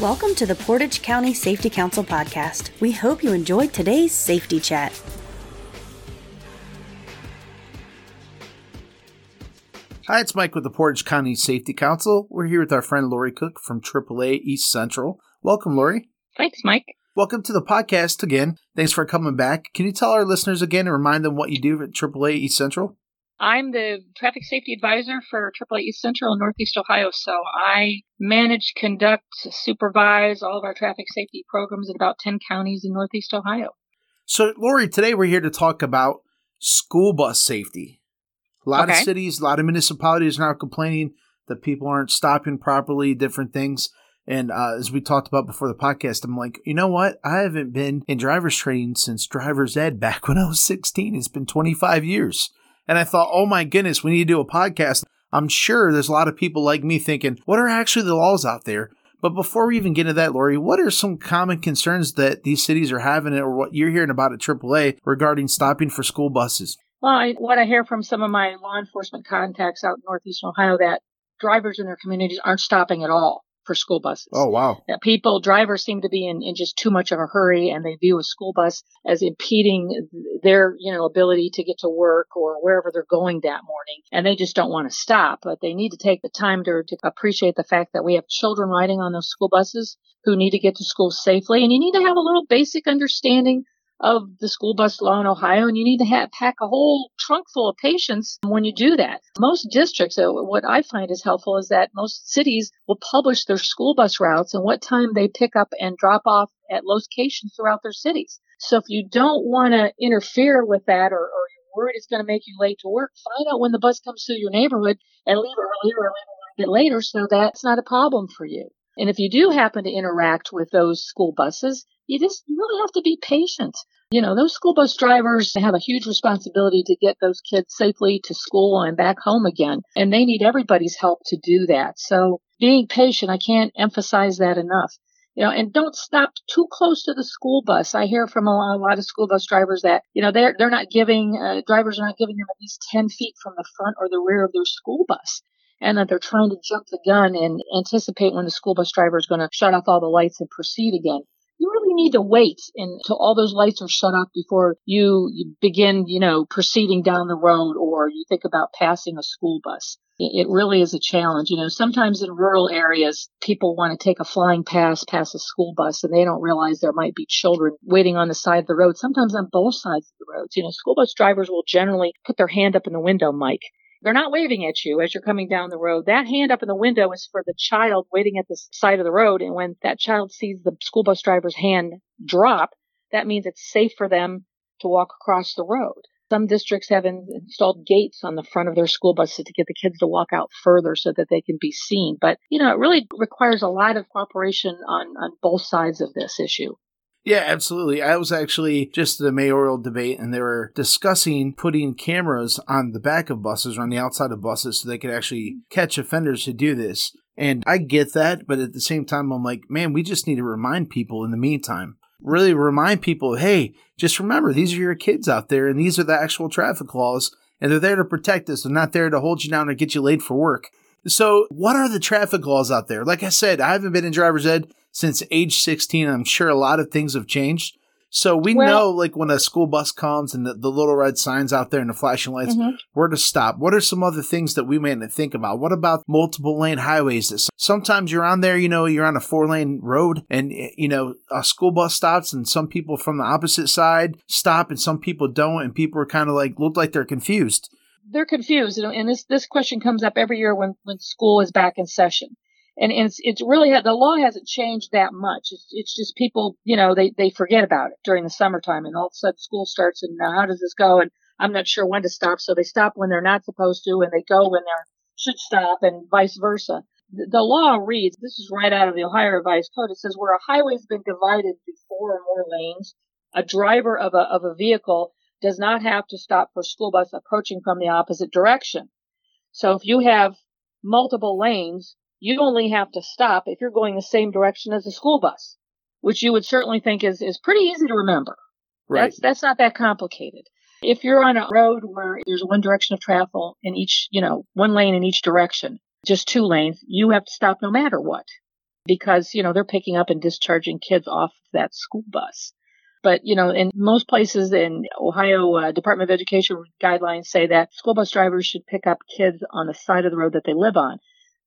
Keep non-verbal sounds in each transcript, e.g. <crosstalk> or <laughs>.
Welcome to the Portage County Safety Council podcast. We hope you enjoyed today's safety chat. Hi, it's Mike with the Portage County Safety Council. We're here with our friend Lori Cook from AAA East Central. Welcome, Lori. Thanks, Mike. Welcome to the podcast again. Thanks for coming back. Can you tell our listeners again and remind them what you do at AAA East Central? I'm the traffic safety advisor for AAA East Central and Northeast Ohio. So I manage, conduct, supervise all of our traffic safety programs in about 10 counties in Northeast Ohio. So, Lori, today we're here to talk about school bus safety. A lot Okay. of cities, a lot of municipalities are now complaining that people aren't stopping properly, different things. And uh, as we talked about before the podcast, I'm like, you know what? I haven't been in driver's training since driver's ed back <laughs> when I was 16. It's been 25 years. And I thought, oh my goodness, we need to do a podcast. I'm sure there's a lot of people like me thinking, what are actually the laws out there? But before we even get into that, Lori, what are some common concerns that these cities are having or what you're hearing about at AAA regarding stopping for school buses? Well, I, what I hear from some of my law enforcement contacts out in Northeast Ohio that drivers in their communities aren't stopping at all for school buses. Oh, wow. that people drivers seem to be in, in just too much of a hurry and they view a school bus as impeding their you know ability to get to work or wherever they're going that morning and they just don't want to stop but they need to take the time to, to appreciate the fact that we have children riding on those school buses who need to get to school safely and you need to have a little basic understanding of the school bus law in Ohio, and you need to have, pack a whole trunk full of patience when you do that. Most districts, what I find is helpful is that most cities will publish their school bus routes and what time they pick up and drop off at locations throughout their cities. So if you don't want to interfere with that or, or you're worried it's going to make you late to work, find out when the bus comes through your neighborhood and leave earlier or leave a little bit later so that's not a problem for you. And if you do happen to interact with those school buses, you just really have to be patient. You know, those school bus drivers have a huge responsibility to get those kids safely to school and back home again. And they need everybody's help to do that. So being patient, I can't emphasize that enough. You know, and don't stop too close to the school bus. I hear from a lot, a lot of school bus drivers that, you know, they're, they're not giving, uh, drivers are not giving them at least 10 feet from the front or the rear of their school bus and that they're trying to jump the gun and anticipate when the school bus driver is going to shut off all the lights and proceed again. You really need to wait until all those lights are shut off before you, begin, you know, proceeding down the road or you think about passing a school bus. It, it really is a challenge. You know, sometimes in rural areas, people want to take a flying pass past a school bus and they don't realize there might be children waiting on the side of the road, sometimes on both sides of the roads. You know, school bus drivers will generally put their hand up in the window, Mike, they're not waving at you as you're coming down the road. That hand up in the window is for the child waiting at the side of the road. And when that child sees the school bus driver's hand drop, that means it's safe for them to walk across the road. Some districts have in- installed gates on the front of their school buses to get the kids to walk out further so that they can be seen. But, you know, it really requires a lot of cooperation on, on both sides of this issue. Yeah, absolutely. I was actually just at a mayoral debate and they were discussing putting cameras on the back of buses or on the outside of buses so they could actually catch offenders who do this. And I get that, but at the same time, I'm like, man, we just need to remind people in the meantime. Really remind people, hey, just remember, these are your kids out there and these are the actual traffic laws and they're there to protect us. They're not there to hold you down or get you late for work. So, what are the traffic laws out there? Like I said, I haven't been in driver's ed since age 16. I'm sure a lot of things have changed. So we Well- know, like when a school bus comes and the, the little red signs out there and the flashing lights, Mhm. where to stop. What are some other things that we may not think about? What about multiple lane highways? That sometimes you're on there, you know, you're on a four lane road, and you know a school bus stops, and some people from the opposite side stop, and some people don't, and people are kind of like look like they're confused. They're confused, and this this question comes up every year when when school is back in session. And and it's it's really the law hasn't changed that much. It's it's just people, you know, they they forget about it during the summertime, and all of a sudden school starts, and now how does this go? And I'm not sure when to stop, so they stop when they're not supposed to, and they go when they should stop, and vice versa. The, the law reads, this is right out of the Ohio Revised Code. It says where a highway's been divided into four or more lanes, a driver of a of a vehicle does not have to stop for school bus approaching from the opposite direction. So if you have multiple lanes, you only have to stop if you're going the same direction as the school bus, which you would certainly think is, is pretty easy to remember. That's, that's not that complicated. If you're on a road where there's one direction of travel in each, you know, one lane in each direction, just two lanes, you have to stop no matter what. because, you know, they're picking up and discharging kids off that school bus. But, you know, in most places in Ohio, uh, Department of Education guidelines say that school bus drivers should pick up kids on the side of the road that they live on.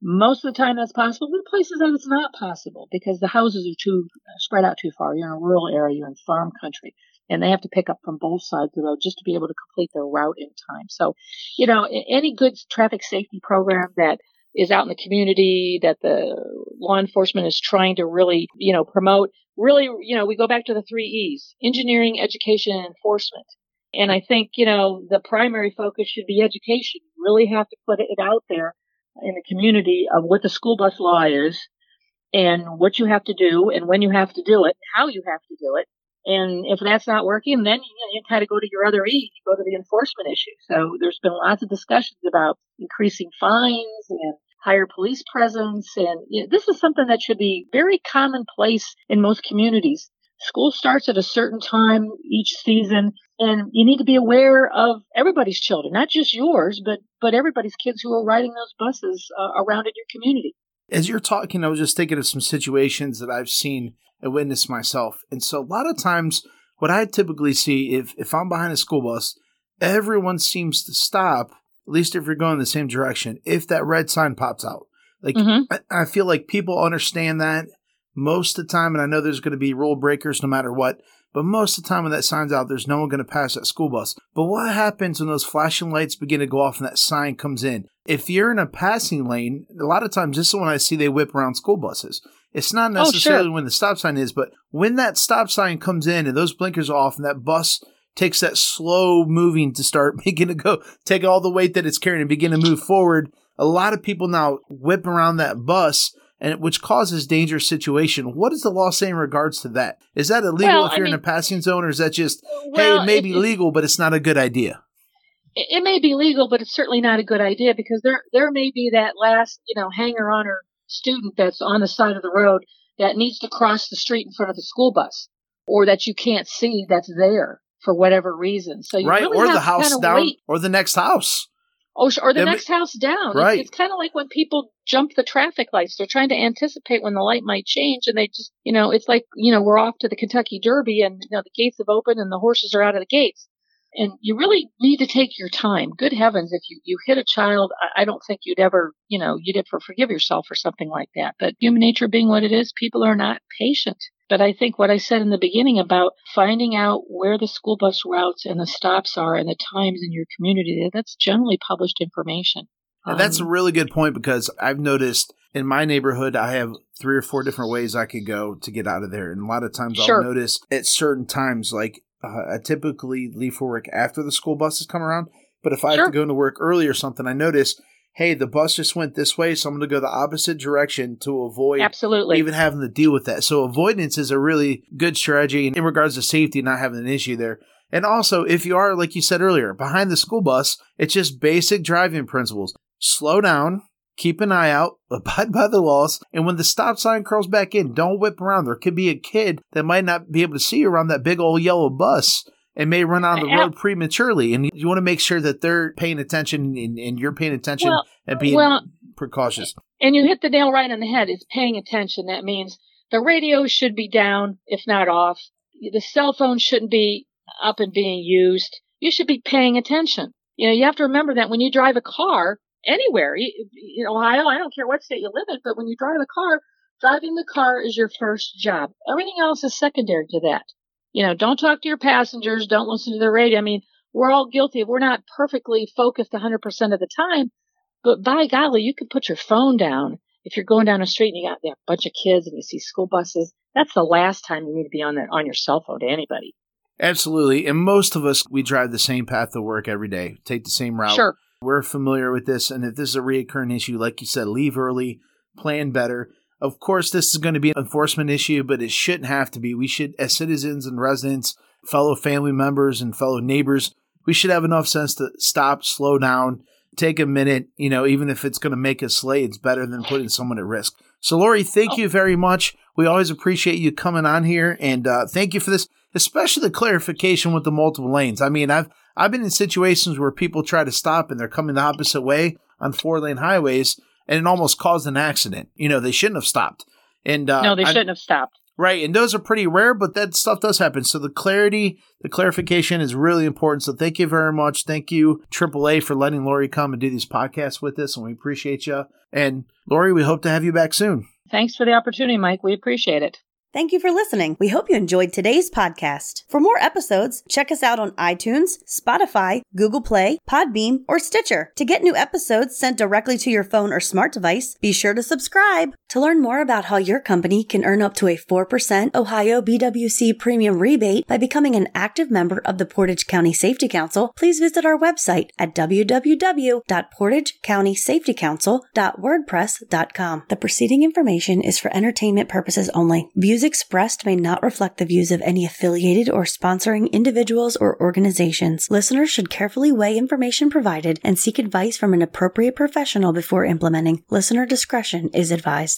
Most of the time that's possible, but places that it's not possible because the houses are too spread out too far. You're in a rural area, you're in farm country, and they have to pick up from both sides of the road just to be able to complete their route in time. So, you know, any good traffic safety program that is out in the community that the law enforcement is trying to really, you know, promote. Really, you know, we go back to the three E's engineering, education, and enforcement. And I think, you know, the primary focus should be education. You really have to put it out there in the community of what the school bus law is and what you have to do and when you have to do it, how you have to do it. And if that's not working, then you, know, you kind of go to your other E, you go to the enforcement issue. So there's been lots of discussions about increasing fines and higher police presence. And you know, this is something that should be very commonplace in most communities. School starts at a certain time each season, and you need to be aware of everybody's children, not just yours, but but everybody's kids who are riding those buses uh, around in your community. As you're talking, I was just thinking of some situations that I've seen and witnessed myself, and so a lot of times, what I typically see if if I'm behind a school bus, everyone seems to stop at least if you're going the same direction, if that red sign pops out. Like, mm-hmm. I, I, feel like people understand that most of the time, and I know there's going to be rule breakers no matter what, but most of the time when that sign's out, there's no one going to pass that school bus. But what happens when those flashing lights begin to go off and that sign comes in? If you're in a passing lane, a lot of times this is when I see they whip around school buses. It's not necessarily oh, sure. when the stop sign is, but when that stop sign comes in and those blinkers off and that bus takes that slow moving to start <laughs> making it go, take all the weight that it's carrying and begin to move forward. A lot of people now whip around that bus and which causes dangerous situation. What does the law say in regards to that? Is that illegal well, if you're I mean, in a passing zone, or is that just well, hey, it may it, be legal, but it's not a good idea? It may be legal, but it's certainly not a good idea because there there may be that last you know hanger on or student that's on the side of the road that needs to cross the street in front of the school bus, or that you can't see that's there for whatever reason. So you right, really or have the house down, wait. or the next house. Oh, or the next house down. Right. It's, it's kind of like when people jump the traffic lights. They're trying to anticipate when the light might change, and they just, you know, it's like, you know, we're off to the Kentucky Derby, and you know the gates have opened, and the horses are out of the gates. And you really need to take your time. Good heavens, if you, you hit a child, I, I don't think you'd ever, you know, you'd ever forgive yourself or something like that. But human nature being what it is, people are not patient. But I think what I said in the beginning about finding out where the school bus routes and the stops are and the times in your community, that's generally published information. Um, that's a um, really good point because I've noticed in my neighborhood, I have three or four different ways I could go to get out of there. And a lot of times sure. I'll notice at certain times, like uh, I typically leave for work after the school buses come around. But if I sure. have to go into work early or something, I notice hey, the bus just went this way, so I'm going to go the opposite direction to avoid absolutely even having to deal with that. So avoidance is a really good strategy in regards to safety, not having an issue there. And also, if you are, like you said earlier, behind the school bus, it's just basic driving principles. Slow down, keep an eye out, <laughs> abide by the laws, and when the stop sign curls back in, don't whip around. There could be a kid that might not be able to see you around that big old yellow bus and may run on the road prematurely. And you want to make sure that they're paying attention and, and you're paying attention well, and being well, precautious. And you hit the nail right on the head is paying attention. That means the radio should be down, if not off. The cell phone shouldn't be up and being used. You should be paying attention. You know, you have to remember that when you drive a car anywhere, in Ohio, I don't care what state you live in, but when you drive a car, driving the car is your first job. Everything else is secondary to that. You know, don't talk to your passengers. Don't listen to the radio. I mean, we're all guilty. If we're not perfectly focused 100% of the time, but by golly, you can put your phone down. If you're going down the street and you got a bunch of kids and you see school buses, that's the last time you need to be on that on your cell phone to anybody. Absolutely. And most of us, we drive the same path to work every day, take the same route. Sure. We're familiar with this. And if this is a reoccurring issue, like you said, leave early, plan better. Of course, this is going to be an enforcement issue, but it shouldn't have to be. We should, as citizens and residents, fellow family members, and fellow neighbors, we should have enough sense to stop, slow down, take a minute. You know, even if it's going to make us late, it's better than putting someone at risk. So, Lori, thank you very much. We always appreciate you coming on here, and uh, thank you for this, especially the clarification with the multiple lanes. I mean, I've I've been in situations where people try to stop and they're coming the opposite way on four lane highways and it almost caused an accident. You know, they shouldn't have stopped. And uh, no, they shouldn't have stopped. Right, and those are pretty rare, but that stuff does happen. So the clarity, the clarification is really important. So thank you very much. Thank you, AAA, for letting Lori come and do these podcasts with us, and we appreciate you. And Lori, we hope to have you back soon. Thanks for the opportunity, Mike. We appreciate it. Thank you for listening. We hope you enjoyed today's podcast. For more episodes, check us out on iTunes, Spotify, Google Play, Podbean, or Stitcher. To get new episodes sent directly to your phone or smart device, be sure to subscribe. To learn more about how your company can earn up to a 4% Ohio BWC premium rebate by becoming an active member of the Portage County Safety Council, please visit our website at www.portagecounty.safetycouncil.wordpress.com. The preceding information is for entertainment purposes only. Views expressed may not reflect the views of any affiliated or sponsoring individuals or organizations. Listeners should carefully weigh information provided and seek advice from an appropriate professional before implementing. Listener discretion is advised.